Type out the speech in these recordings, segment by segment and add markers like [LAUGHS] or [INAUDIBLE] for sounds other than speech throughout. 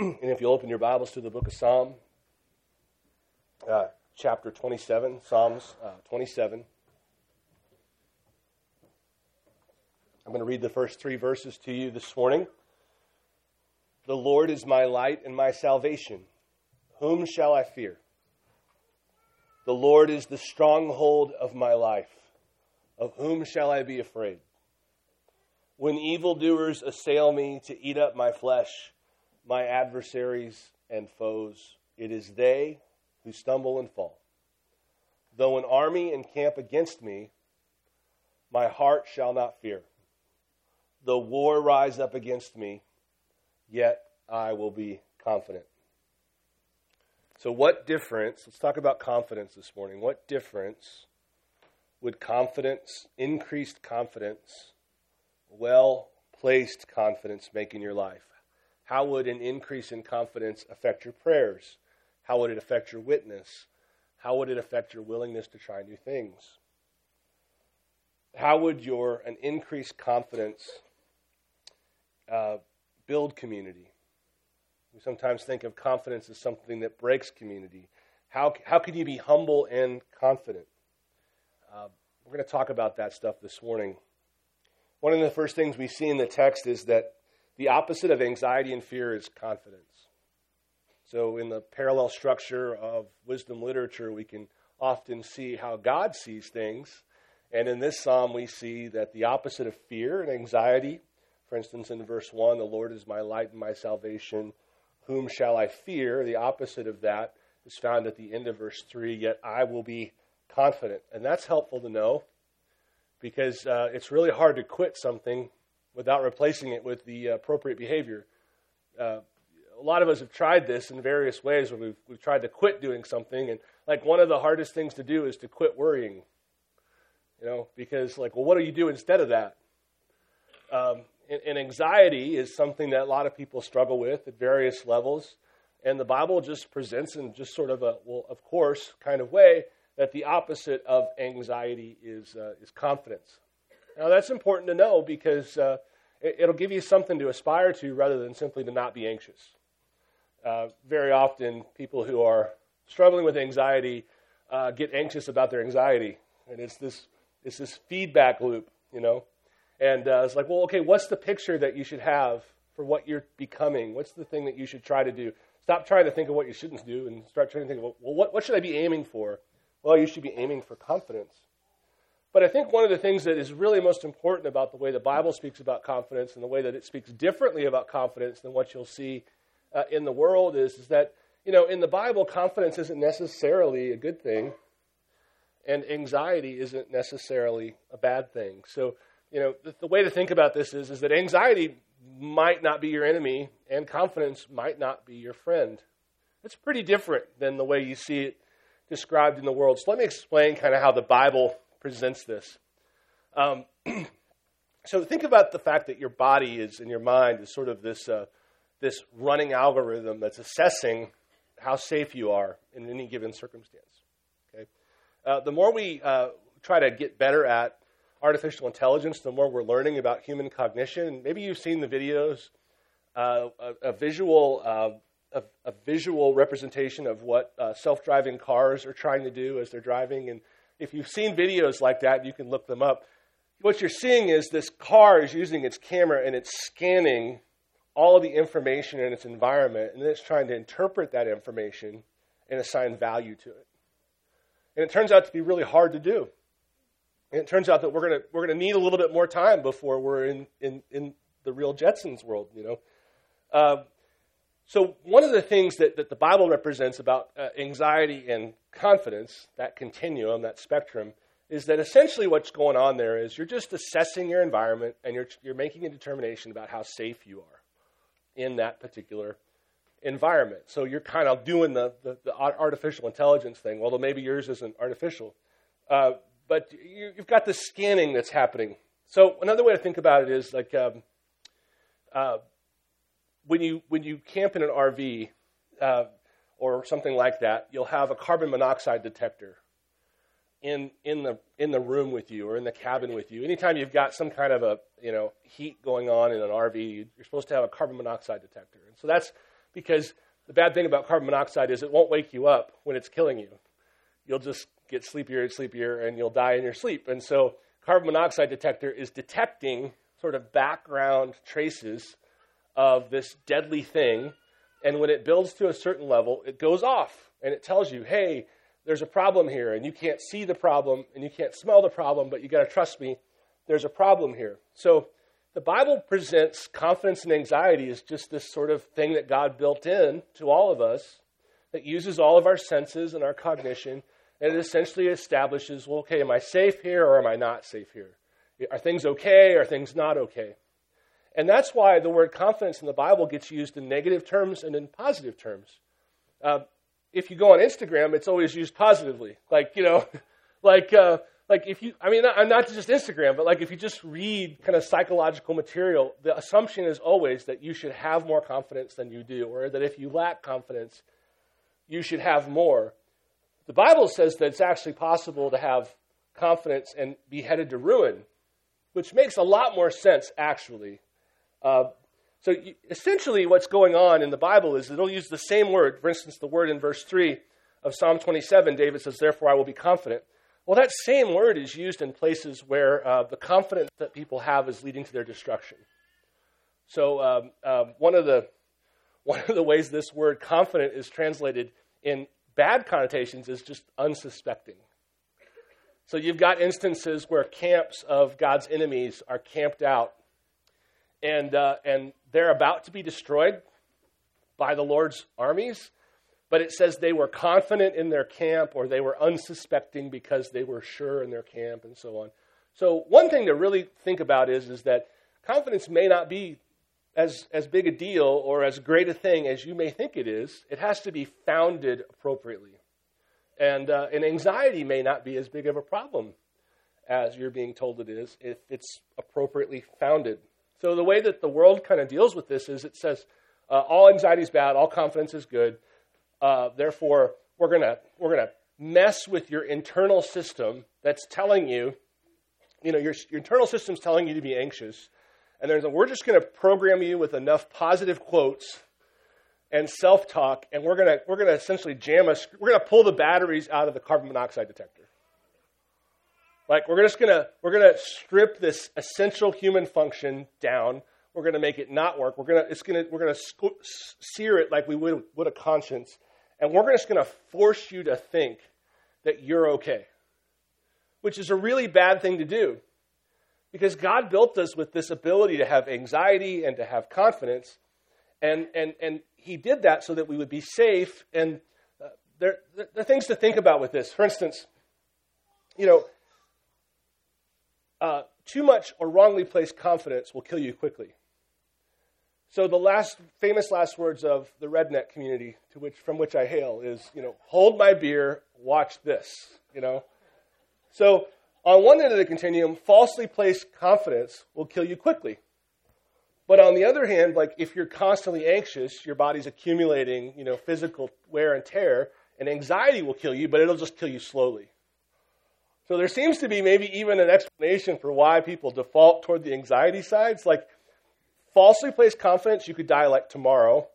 and if you'll open your Bibles to the book of Psalm, uh, chapter 27, Psalms uh, 27. I'm going to read the first three verses to you this morning. The Lord is my light and my salvation. Whom shall I fear? The Lord is the stronghold of my life. Of whom shall I be afraid? When evildoers assail me to eat up my flesh, my adversaries and foes, it is they who stumble and fall. Though an army encamp against me, my heart shall not fear. Though war rise up against me, yet I will be confident. So, what difference, let's talk about confidence this morning. What difference would confidence, increased confidence, well placed confidence make in your life? How would an increase in confidence affect your prayers? How would it affect your witness? How would it affect your willingness to try new things? How would your an increased confidence uh, build community? We sometimes think of confidence as something that breaks community. How, how can you be humble and confident? Uh, we're going to talk about that stuff this morning. One of the first things we see in the text is that the opposite of anxiety and fear is confidence. So, in the parallel structure of wisdom literature, we can often see how God sees things. And in this psalm, we see that the opposite of fear and anxiety, for instance, in verse 1, the Lord is my light and my salvation. Whom shall I fear? The opposite of that is found at the end of verse 3, yet I will be confident. And that's helpful to know because uh, it's really hard to quit something without replacing it with the appropriate behavior. Uh, a lot of us have tried this in various ways where we've, we've tried to quit doing something. And like one of the hardest things to do is to quit worrying. You know, because like, well, what do you do instead of that? Um, and, and anxiety is something that a lot of people struggle with at various levels. And the Bible just presents in just sort of a, well, of course, kind of way that the opposite of anxiety is, uh, is confidence. Now, that's important to know because uh, it, will give you something to aspire to rather than simply to not be anxious. Uh, very often, people who are struggling with anxiety uh, get anxious about their anxiety. And it's this, it's this feedback loop, you know. And uh, it's like, well, okay, what's the picture that you should have for what you're becoming? What's the thing that you should try to do? Stop trying to think of what you shouldn't do and start trying to think, of, well, what, what should I be aiming for? Well, you should be aiming for confidence. But I think one of the things that is really most important about the way the Bible speaks about confidence and the way that it speaks differently about confidence than what you'll see uh, in the world is, is that, you know, in the Bible, confidence isn't necessarily a good thing, and anxiety isn't necessarily a bad thing. So, you know, the, the way to think about this is, is that anxiety might not be your enemy, and confidence might not be your friend. It's pretty different than the way you see it described in the world. So let me explain kind of how the Bible presents this. Um, [CLEARS THROAT] so think about the fact that your body is in your mind is sort of this uh, this running algorithm that's assessing how safe you are in any given circumstance. Okay, uh, the more we uh, try to get better at artificial intelligence, the more we're learning about human cognition. Maybe you've seen the videos, uh, a, a, visual. Uh, a, a, visual representation of what uh, self-driving cars are trying to do as they're driving, and if you've seen videos like that, you can look them up. What you're seeing is this car is using its camera and it's scanning all of the information in its environment, and then it's trying to interpret that information and assign value to it. And it turns out to be really hard to do. And it turns out that we're gonna we're gonna need a little bit more time before we're in, in, in the real Jetsons world, you know. Uh, so, one of the things that, that the Bible represents about uh, anxiety and confidence, that continuum, that spectrum, is that essentially what's going on there is you're just assessing your environment and you're, you're making a determination about how safe you are in that particular environment. So, you're kind of doing the, the, the artificial intelligence thing, although maybe yours isn't artificial. Uh, but you, have got the scanning that's happening. So, another way to think about it is like um, uh, when you when you camp in an RV uh, or something like that, you'll have a carbon monoxide detector in in the in the room with you or in the cabin with you. Anytime you've got some kind of a you know heat going on in an RV, you're supposed to have a carbon monoxide detector. And so that's because the bad thing about carbon monoxide is it won't wake you up when it's killing you. You'll just get sleepier and sleepier and you'll die in your sleep. And so, carbon monoxide detector is detecting sort of background traces of this deadly thing. And when it builds to a certain level, it goes off and it tells you, hey, there's a problem here, and you can't see the problem and you can't smell the problem, but you got to trust me, there's a problem here. So, the Bible presents confidence and anxiety as just this sort of thing that God built in to all of us that uses all of our senses and our cognition, and it essentially establishes well, okay, am I safe here or am I not safe here? Are things okay? Are things not okay? And that's why the word confidence in the Bible gets used in negative terms and in positive terms. Uh, if you go on Instagram, it's always used positively. Like, you know, [LAUGHS] like, uh, like if you, I mean, not, not just Instagram, but like if you just read kind of psychological material, the assumption is always that you should have more confidence than you do, or that if you lack confidence, you should have more. The Bible says that it's actually possible to have confidence and be headed to ruin, which makes a lot more sense, actually. Uh, so you, essentially, what's going on in the Bible is it'll use the same word. For instance, the word in verse 3 of Psalm 27, David says, Therefore I will be confident. Well, that same word is used in places where uh, the confidence that people have is leading to their destruction. So um, um, one of the [LAUGHS] one of the ways this word confident is translated in bad connotations is just unsuspecting. So you've got instances where camps of God's enemies are camped out, and uh, and they're about to be destroyed by the Lord's armies, but it says they were confident in their camp or they were unsuspecting because they were sure in their camp and so on. So one thing to really think about is, is that confidence may not be as, as big a deal or as great a thing as you may think it is. It has to be founded appropriately. And, uh, and anxiety may not be as big of a problem as you're being told it is if it's appropriately founded. So the way that the world kind of deals with this is it says uh, all anxiety is bad, all confidence is good. Uh, therefore, we're gonna we're gonna mess with your internal system that's telling you, you know, your, your internal system's telling you to be anxious, and there's a, we're just gonna program you with enough positive quotes and self-talk, and we're gonna we're gonna essentially jam us. We're gonna pull the batteries out of the carbon monoxide detector. Like we're just gonna we're gonna strip this essential human function down. We're gonna make it not work. We're gonna it's gonna we're gonna sear it like we would a conscience, and we're just to force you to think that you're okay, which is a really bad thing to do because God built us with this ability to have anxiety and to have confidence. And, and, and He did that so that we would be safe. And uh, there, there are things to think about with this. For instance, you know, uh, too much or wrongly placed confidence will kill you quickly. So the last famous last words of the redneck community to which from which I hail is, you know, hold my beer, watch this, you know. So on one end of the continuum, falsely placed confidence will kill you quickly. But on the other hand, like if you're constantly anxious, your body's accumulating, you know, physical wear and tear, and anxiety will kill you, but it'll just kill you slowly. So there seems to be maybe even an explanation for why people default toward the anxiety sides. Like Falsely placed confidence, you could die like tomorrow.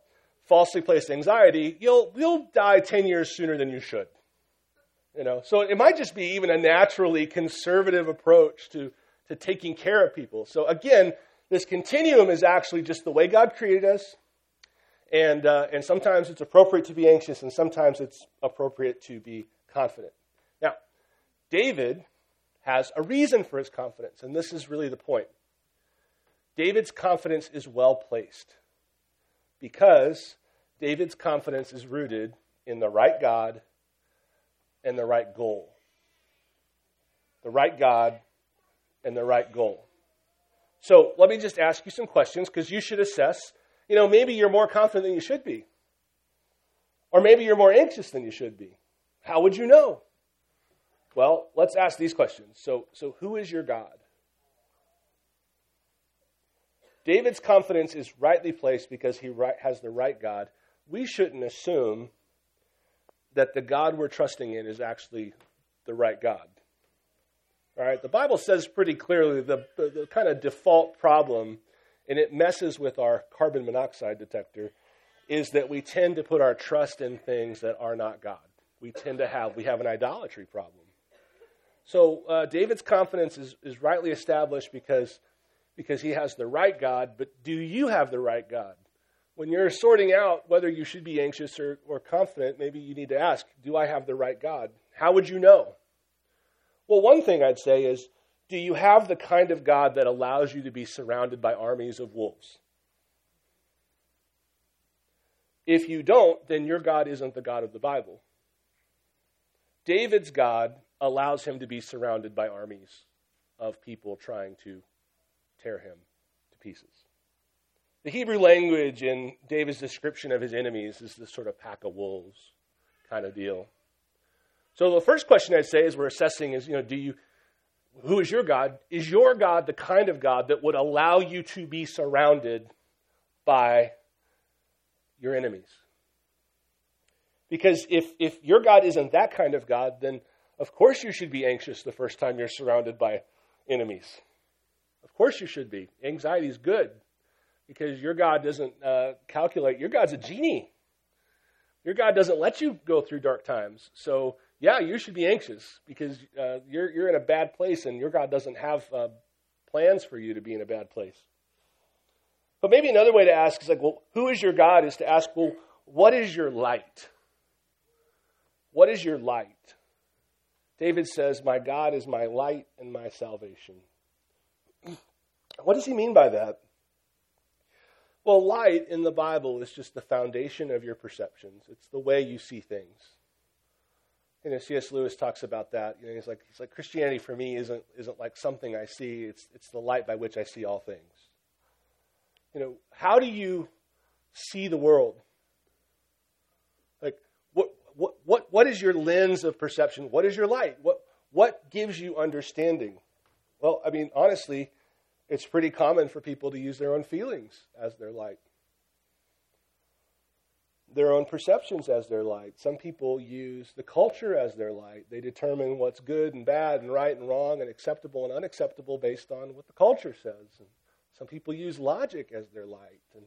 Falsely placed anxiety, you'll, you'll die 10 years sooner than you should. You know, so it might just be even a naturally conservative approach to, to taking care of people. So again, this continuum is actually just the way God created us. And, uh, and sometimes it's appropriate to be anxious, and sometimes it's appropriate to be confident. David has a reason for his confidence, and this is really the point. David's confidence is well placed because David's confidence is rooted in the right God and the right goal. The right God and the right goal. So let me just ask you some questions because you should assess. You know, maybe you're more confident than you should be. Or maybe you're more anxious than you should be. How would you know? Well, let's ask these questions. So, so who is your God? David's confidence is rightly placed because he right, has the right God. We shouldn't assume that the God we're trusting in is actually the right God. All right, the Bible says pretty clearly the, the, the kind of default problem, and it messes with our carbon monoxide detector, is that we tend to put our trust in things that are not God. We tend to have, we have an idolatry problem. So uh, David's confidence is, is rightly established because, because he has the right God, but do you have the right God? When you're sorting out whether you should be anxious or, or confident, maybe you need to ask, do I have the right God? How would you know? Well, one thing I'd say is, do you have the kind of God that allows you to be surrounded by armies of wolves? If you don't, then your God isn't the God of the Bible. David's God allows him to be surrounded by armies of people trying to tear him to pieces. The Hebrew language in David's description of his enemies is this sort of pack of wolves kind of deal. So the first question I'd say is we're assessing is, you know, do you who is your God? Is your God the kind of God that would allow you to be surrounded by your enemies. Because if, if your God isn't that kind of God, then of course you should be anxious the first time you're surrounded by enemies. Of course you should be. Anxiety is good because your God doesn't uh, calculate. Your God's a genie. Your God doesn't let you go through dark times. So, yeah, you should be anxious because uh, you're, you're in a bad place and your God doesn't have uh, plans for you to be in a bad place. But maybe another way to ask is like, well, who is your God? Is to ask, well, what is your light? What is your light? David says, My God is my light and my salvation. What does he mean by that? Well, light in the Bible is just the foundation of your perceptions. It's the way you see things. You know, C.S. Lewis talks about that. You know, he's like, he's like Christianity for me isn't isn't like something I see. It's it's the light by which I see all things you know, how do you see the world? Like, what, what, is your lens of perception? What is your light? What, what gives you understanding? Well, I mean, honestly, it's pretty common for people to use their own feelings as their light, their own perceptions as their light. Some people use the culture as their light. They determine what's good and bad and right and wrong and acceptable and unacceptable based on what the culture says. And some people use logic as their light. And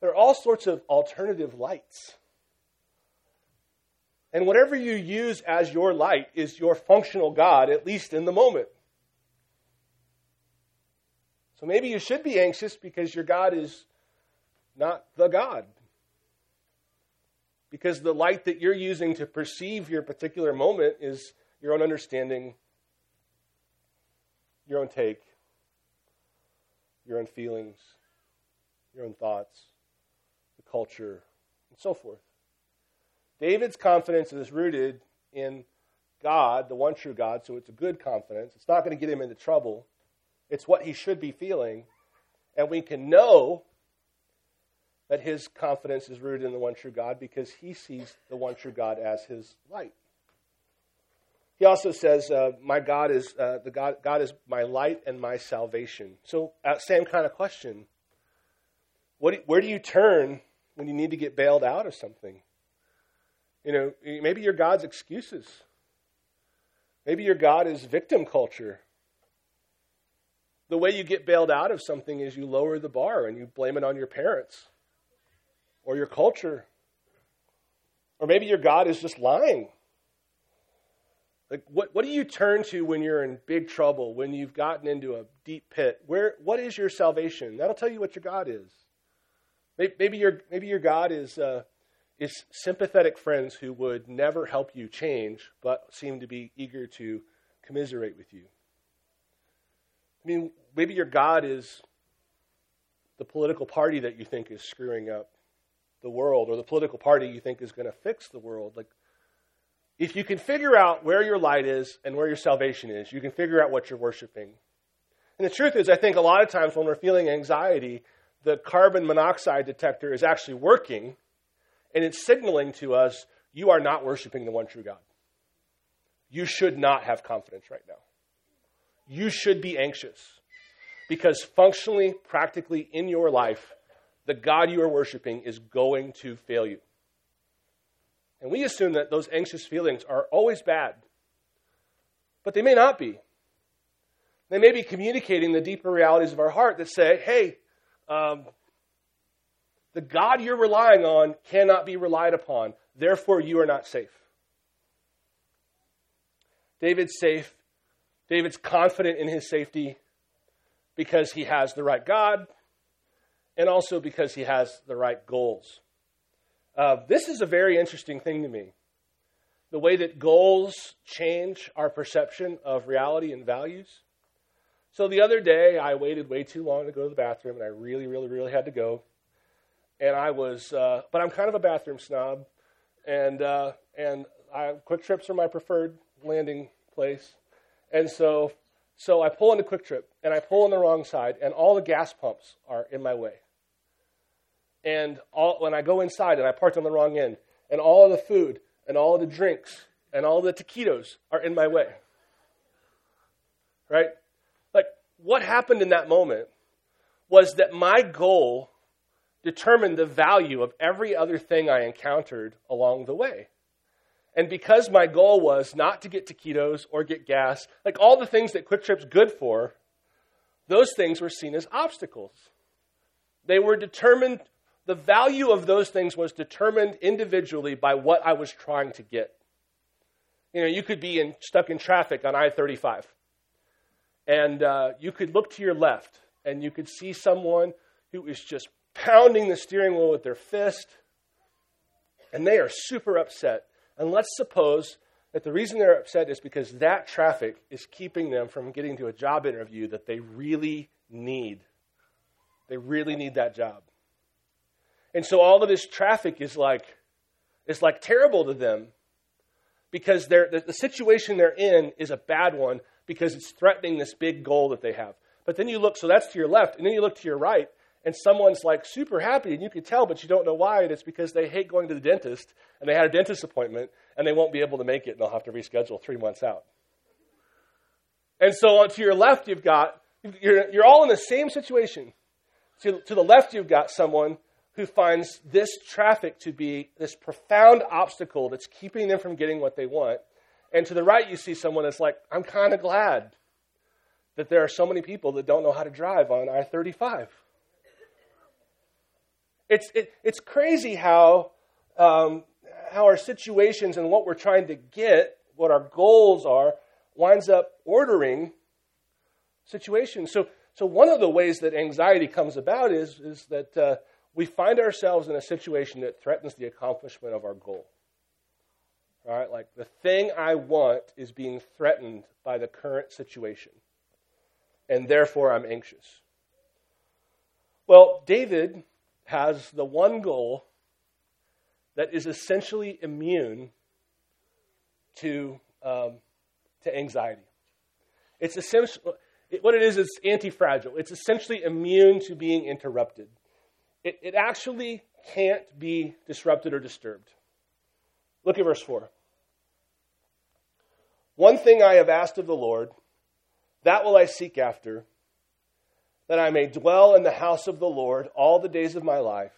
there are all sorts of alternative lights. And whatever you use as your light is your functional God, at least in the moment. So maybe you should be anxious because your God is not the God. Because the light that you're using to perceive your particular moment is your own understanding, your own take, your own feelings, your own thoughts, the culture, and so forth. David's confidence is rooted in God, the one true God, so it's a good confidence. It's not going to get him into trouble. It's what he should be feeling. And we can know that his confidence is rooted in the one true God because he sees the one true God as his light. He also says, uh, "My God is uh, the God. God is my light and my salvation." So, uh, same kind of question. What, where do you turn when you need to get bailed out of something? You know, maybe your God's excuses. Maybe your God is victim culture. The way you get bailed out of something is you lower the bar and you blame it on your parents or your culture. Or maybe your God is just lying. Like, what, what do you turn to when you're in big trouble, when you've gotten into a deep pit? Where, what is your salvation? That'll tell you what your God is. Maybe, your, maybe your God is, uh, is sympathetic friends who would never help you change, but seem to be eager to commiserate with you. I mean, maybe your God is the political party that you think is screwing up the world, or the political party you think is going to fix the world. Like, if you can figure out where your light is and where your salvation is, you can figure out what you're worshiping. And the truth is, I think a lot of times when we're feeling anxiety, the carbon monoxide detector is actually working and it's signaling to us, you are not worshiping the one true God. You should not have confidence right now. You should be anxious because functionally, practically in your life, the God you are worshiping is going to fail you. And we assume that those anxious feelings are always bad. But they may not be. They may be communicating the deeper realities of our heart that say, hey, um, The God you're relying on cannot be relied upon. Therefore, you are not safe. David's safe. David's confident in his safety because he has the right God and also because he has the right goals. Uh, this is a very interesting thing to me. The way that goals change our perception of reality and values. So the other day, I waited way too long to go to the bathroom, and I really, really, really had to go. And I was, uh, but I'm kind of a bathroom snob, and uh, and I, QuikTrips are my preferred landing place. And so, so I pull into QuikTrip and I pull on the wrong side, and all the gas pumps are in my way. And all, when I go inside, and I parked on the wrong end, and all of the food, and all of the drinks, and all the taquitos are in my way. Right? Like, what happened in that moment was that my goal determined the value of every other thing I encountered along the way. And because my goal was not to get taquitos or get gas, like all the things that QuikTrip's good for, those things were seen as obstacles. They were determined, the value of those things was determined individually by what I was trying to get. You know, you could be in, stuck in traffic on I 35, and uh, you could look to your left, and you could see someone who is just pounding the steering wheel with their fist, and they are super upset and let's suppose that the reason they're upset is because that traffic is keeping them from getting to a job interview that they really need. They really need that job. And so all of this traffic is like is like terrible to them because the, the situation they're in is a bad one because it's threatening this big goal that they have. But then you look, so that's to your left, and then you look to your right, and someone's like super happy and you can tell, but you don't know why, and it's because they hate going to the dentist and they had a dentist appointment and they won't be able to make it and they'll have to reschedule three months out. And so uh, to your left, you've got, you're, you're all in the same situation. To, to the left, you've got someone who finds this traffic to be this profound obstacle that's keeping them from getting what they want. And to the right, you see someone that's like, I'm kind of glad that there are so many people that don't know how to drive on I 35. It's, it, it's crazy how, um, how our situations and what we're trying to get, what our goals are, winds up ordering situations. So, so one of the ways that anxiety comes about is, is that uh, we find ourselves in a situation that threatens the accomplishment of our goal. All right, like the thing I want is being threatened by the current situation, and therefore I'm anxious. Well, David has the one goal that is essentially immune to, um, to anxiety. It's essentially, what it is, it's anti fragile. It's essentially immune to being interrupted. It, it actually can't be disrupted or disturbed. Look at verse 4. One thing I have asked of the Lord, that will I seek after that I may dwell in the house of the Lord all the days of my life,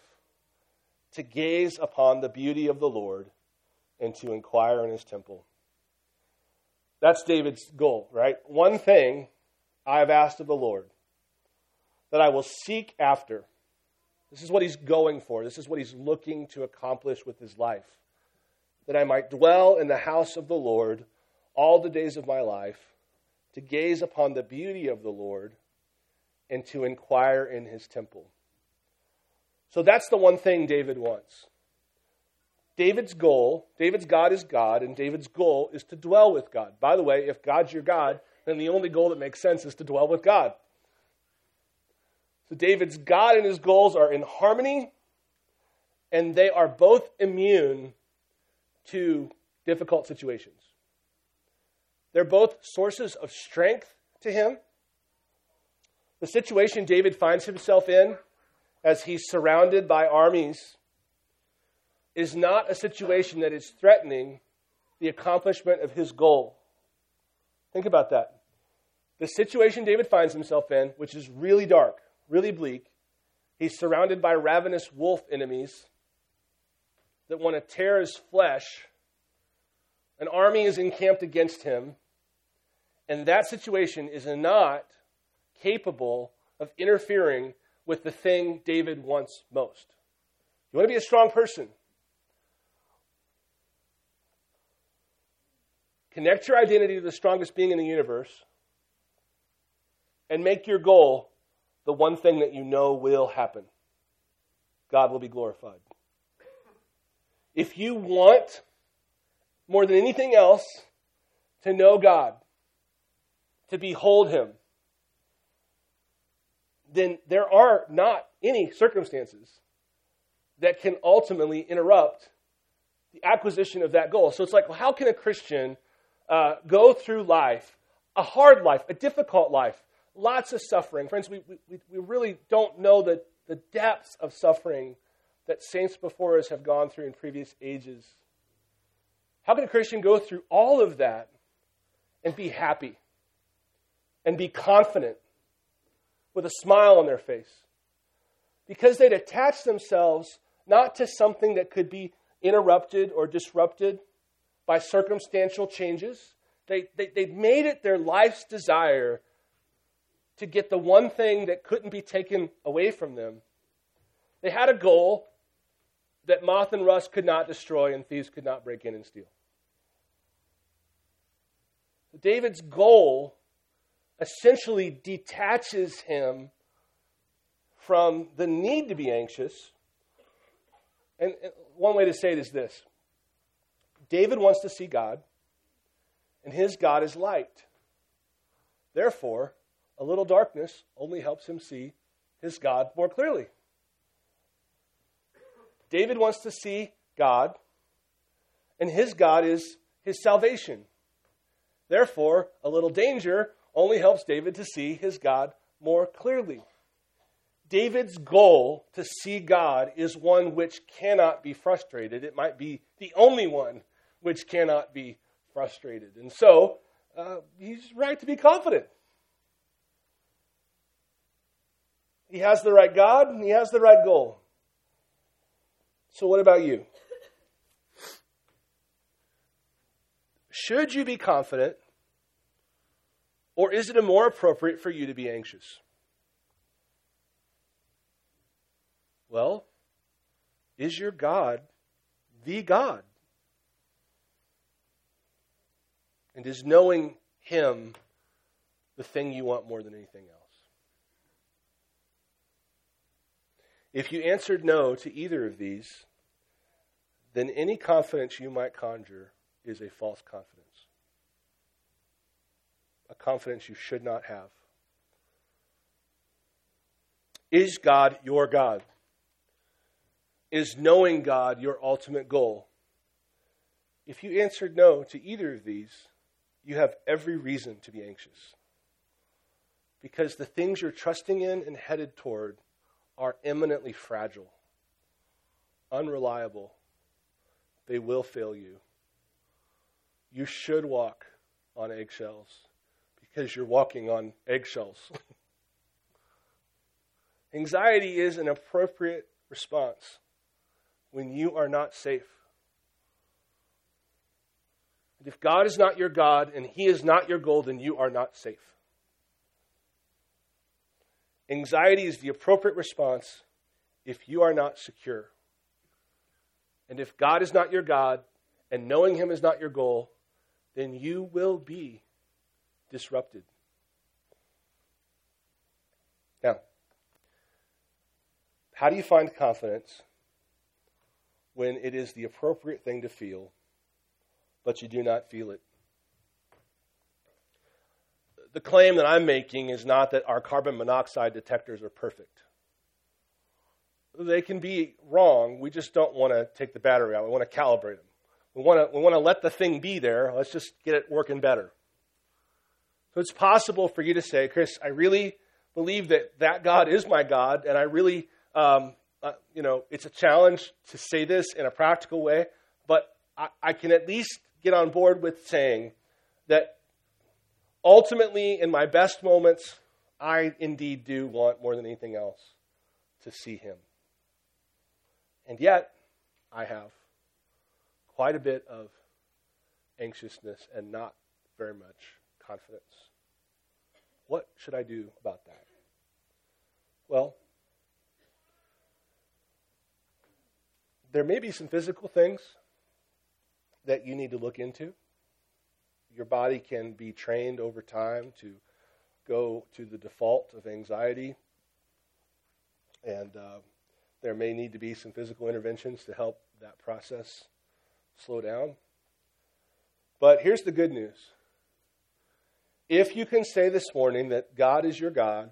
to gaze upon the beauty of the Lord and to inquire in his temple. That's David's goal, right? One thing I have asked of the Lord that I will seek after. This is what he's going for. This is what he's looking to accomplish with his life. That I might dwell in the house of the Lord all the days of my life, to gaze upon the beauty of the Lord and to inquire in his temple. So that's the one thing David wants. David's goal, David's God is God, and David's goal is to dwell with God. By the way, if God's your God, then the only goal that makes sense is to dwell with God. So David's God and his goals are in harmony, and they are both immune to difficult situations. They're both sources of strength to him, the situation David finds himself in as he's surrounded by armies is not a situation that is threatening the accomplishment of his goal. Think about that. The situation David finds himself in, which is really dark, really bleak, he's surrounded by ravenous wolf enemies that want to tear his flesh. An army is encamped against him. And that situation is not capable of interfering with the thing David wants most. You want to be a strong person. Connect your identity to the strongest being in the universe and make your goal the one thing that you know will happen God will be glorified. If you want more than anything else to know God, to behold Him, then there are not any circumstances that can ultimately interrupt the acquisition of that goal. So it's like, well, how can a Christian uh, go through life, a hard life, a difficult life, lots of suffering? Friends, we, we, we really don't know the, the depths of suffering that saints before us have gone through in previous ages. How can a Christian go through all of that and be happy and be confident with a smile on their face? Because they'd attached themselves not to something that could be interrupted or disrupted by circumstantial changes. They, they, they made it their life's desire to get the one thing that couldn't be taken away from them. They had a goal that moth and rust could not destroy and thieves could not break in and steal. David's goal essentially detaches him from the need to be anxious. And one way to say it is this David wants to see God, and his God is light. Therefore, a little darkness only helps him see his God more clearly. David wants to see God, and his God is his salvation. Therefore, a little danger only helps David to see his God more clearly. David's goal to see God is one which cannot be frustrated. It might be the only one which cannot be frustrated. And so, uh, he's right to be confident. He has the right God, he has the right goal. So, what about you? Should you be confident, or is it more appropriate for you to be anxious? Well, is your God the God? And is knowing Him the thing you want more than anything else? If you answered no to either of these, then any confidence you might conjure is a false confidence. A confidence you should not have. Is God your God? Is knowing God your ultimate goal? If you answered no to either of these, you have every reason to be anxious. Because the things you're trusting in and headed toward are eminently fragile, unreliable. They will fail you. You should walk on eggshells because you're walking on eggshells. [LAUGHS] Anxiety is an appropriate response when you are not safe. And if God is not your God and He is not your goal, then you are not safe. Anxiety is the appropriate response if you are not secure. And if God is not your God and knowing Him is not your goal, then you will be disrupted. Now, how do you find confidence when it is the appropriate thing to feel, but you do not feel it? the claim that I'm making is not that our carbon monoxide detectors are perfect. They can be wrong. We just don't want to take the battery out. We want to calibrate them. We want to, we want to let the thing be there. Let's just get it working better. So it's possible for you to say, Chris, I really believe that that God is my God, and I really, um, uh, you know, it's a challenge to say this in a practical way, but I, I can at least get on board with saying that Ultimately, in my best moments, I indeed do want more than anything else to see him. And yet, I have quite a bit of anxiousness and not very much confidence. What should I do about that? Well, there may be some physical things that you need to look into. Your body can be trained over time to go to the default of anxiety, and uh, there may need to be some physical interventions to help that process slow down. But here's the good news. If you can say this morning that God is your God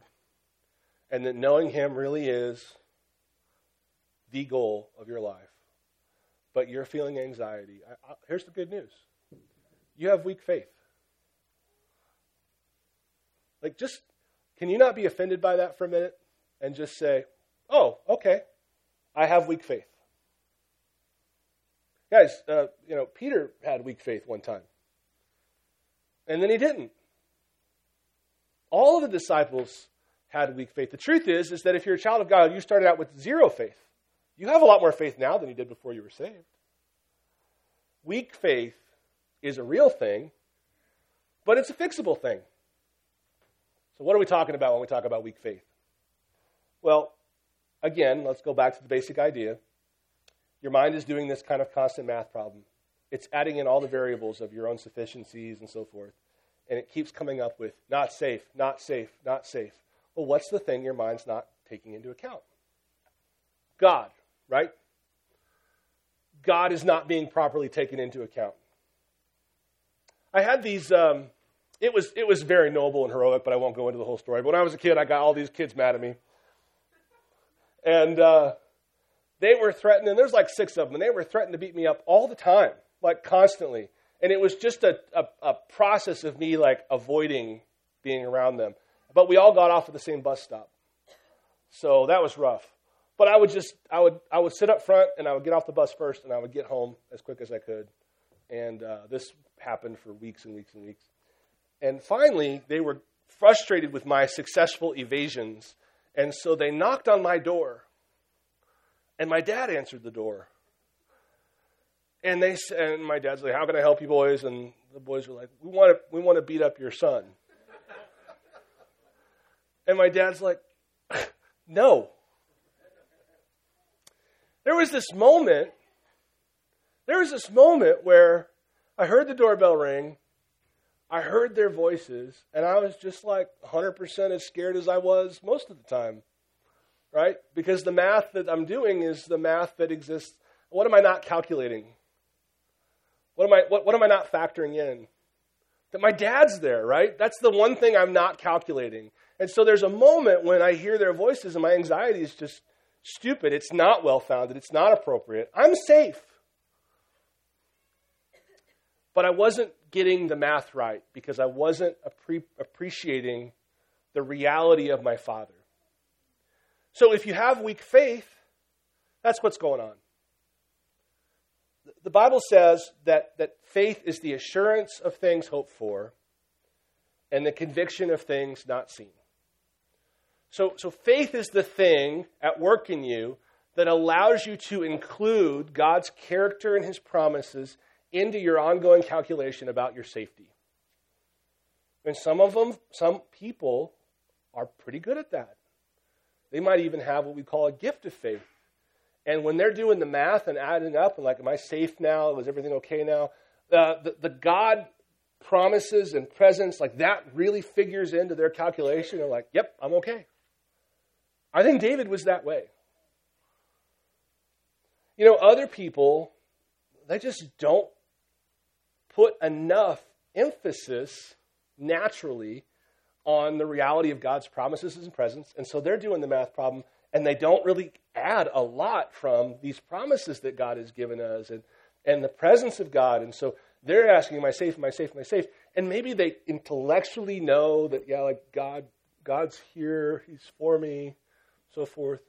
and that knowing Him really is the goal of your life, but you're feeling anxiety, I, I, here's the good news you have weak faith. Like, just can you not be offended by that for a minute and just say, oh, okay, I have weak faith? Guys, uh, you know, Peter had weak faith one time, and then he didn't. All of the disciples had weak faith. The truth is, is that if you're a child of God, you started out with zero faith. You have a lot more faith now than you did before you were saved. Weak faith is a real thing, but it's a fixable thing. So, what are we talking about when we talk about weak faith? Well, again, let's go back to the basic idea. Your mind is doing this kind of constant math problem. It's adding in all the variables of your own sufficiencies and so forth. And it keeps coming up with not safe, not safe, not safe. Well, what's the thing your mind's not taking into account? God, right? God is not being properly taken into account. I had these. Um, it was it was very noble and heroic, but I won't go into the whole story. But when I was a kid, I got all these kids mad at me, and uh, they were threatening, there's like six of them, and they were threatening to beat me up all the time, like constantly. And it was just a, a, a process of me like avoiding being around them. But we all got off at the same bus stop. So that was rough. But I would just, I would, I would sit up front and I would get off the bus first and I would get home as quick as I could. And uh, this happened for weeks and weeks and weeks. And finally, they were frustrated with my successful evasions. And so they knocked on my door and my dad answered the door. And they and my dad's like, "How can I help you, boys?" And the boys were like, "We want to we want to beat up your son." and my dad's like, [LAUGHS] "No." There was this moment. There was this moment where I heard the doorbell ring. I heard their voices, and I was just like 100% as scared as I was most of the time right? Because the math that I'm doing is the math that exists. What am I not calculating? What am I, what, what am I not factoring in? That my dad's there, right? That's the one thing I'm not calculating. And so there's a moment when I hear their voices and my anxiety is just stupid. It's not well founded. It's not appropriate. I'm safe. But I wasn't getting the math right because I wasn't appre- appreciating the reality of my father. So if you have weak faith, that's what's going on. The Bible says that, that faith is the assurance of things hoped for and the conviction of things not seen. So, so faith is the thing at work in you that allows you to include God's character and his promises into your ongoing calculation about your safety. And some of them, some people are pretty good at that. They might even have what we call a gift of faith. And when they're doing the math and adding up and like, am I safe now? Was everything okay now? Uh, the, the God promises and presence, like that really figures into their calculation. They're like, yep, I'm okay. I think David was that way. You know, other people, they just don't put enough emphasis naturally on the reality of God's promises and presence. And so they're doing the math problem, and they don't really add a lot from these promises that God has given us and, and the presence of God. And so they're asking, Am I safe? Am I safe? Am I safe? And maybe they intellectually know that, yeah, like God, God's here, He's for me, so forth.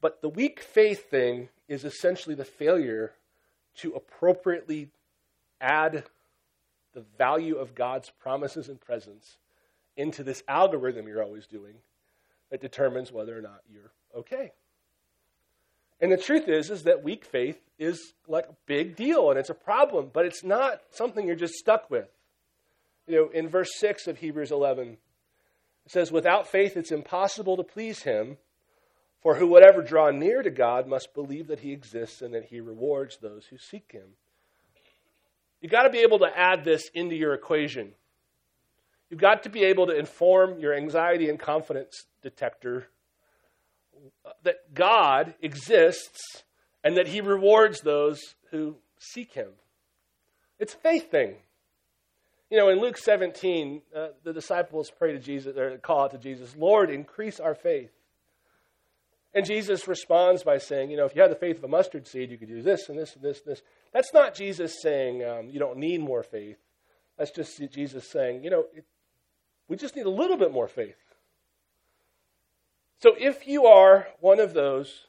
But the weak faith thing is essentially the failure to appropriately add the value of God's promises and presence into this algorithm you're always doing that determines whether or not you're okay. And the truth is, is that weak faith is like a big deal and it's a problem, but it's not something you're just stuck with. You know, in verse 6 of Hebrews 11, it says, Without faith, it's impossible to please him, For who would ever draw near to God must believe that he exists and that he rewards those who seek him. You've got to be able to add this into your equation. You've got to be able to inform your anxiety and confidence detector that God exists and that he rewards those who seek him. It's a faith thing. You know, in Luke 17, uh, the disciples pray to Jesus, or call out to Jesus, Lord, increase our faith. And Jesus responds by saying, you know, if you had the faith of a mustard seed, you could do this and this and this and this. That's not Jesus saying um, you don't need more faith. That's just Jesus saying, you know, it, we just need a little bit more faith. So if you are one of those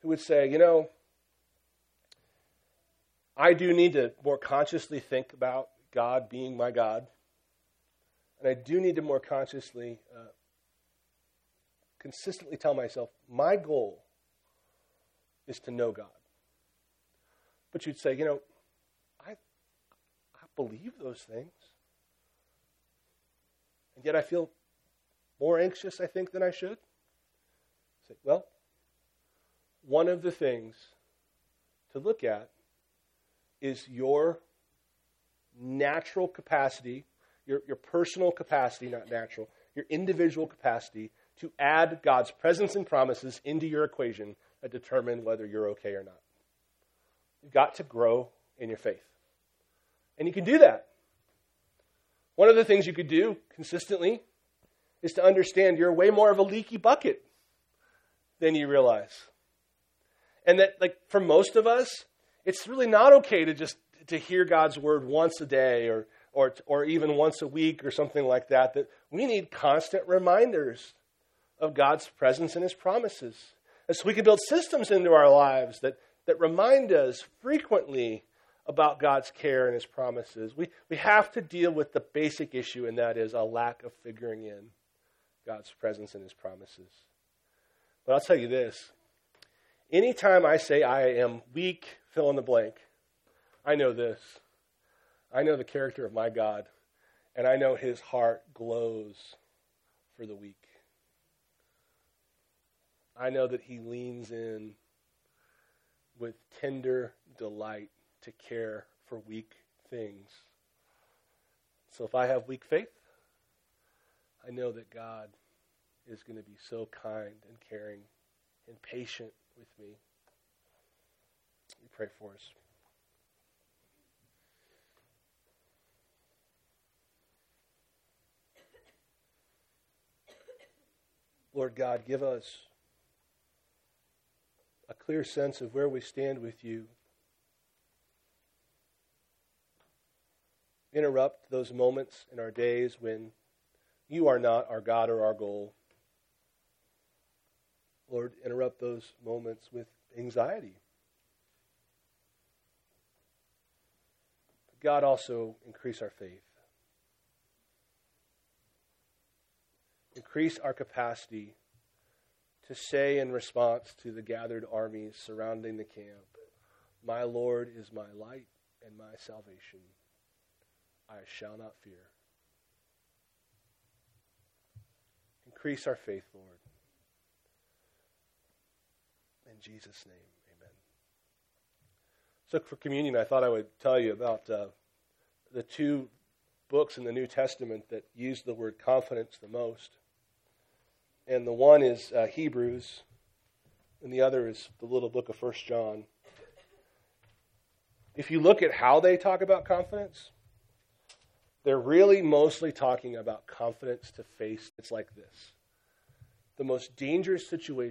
who would say, you know, I do need to more consciously think about God being my God, and I do need to more consciously uh, consistently tell myself, my goal is to know God. But you'd say, you know, I, I believe those things. And yet I feel more anxious, I think, than I should. Well, one of the things to look at is your natural capacity, your, your personal capacity, not natural, your individual capacity to add God's presence and promises into your equation that determine whether you're okay or not. You've got to grow in your faith. And you can do that. One of the things you could do consistently is to understand you're way more of a leaky bucket than you realize. And that, like, for most of us, it's really not okay to just to hear God's word once a day or, or, or even once a week or something like that. That we need constant reminders of God's presence and His promises. And so we can build systems into our lives that, that remind us frequently about God's care and His promises. We, we have to deal with the basic issue, and that is a lack of figuring in God's presence and His promises. But I'll tell you this anytime I say I am weak, fill in the blank, I know this. I know the character of my God, and I know His heart glows for the weak. I know that He leans in with tender delight to care for weak things. So if I have weak faith, I know that God is going to be so kind and caring and patient with me. We pray for us. Lord God, give us a clear sense of where we stand with you. Interrupt those moments in our days when you are not our God or our goal. Lord, interrupt those moments with anxiety. God also increase our faith. Increase our capacity to say in response to the gathered armies surrounding the camp, My Lord is my light and my salvation. I shall not fear. Increase our faith, Lord. In Jesus' name, amen. So, for communion, I thought I would tell you about uh, the two books in the New Testament that use the word confidence the most and the one is uh, Hebrews, and the other is the little book of First John. If you look at how they talk about confidence, they're really mostly talking about confidence to face it's like this. The most dangerous situation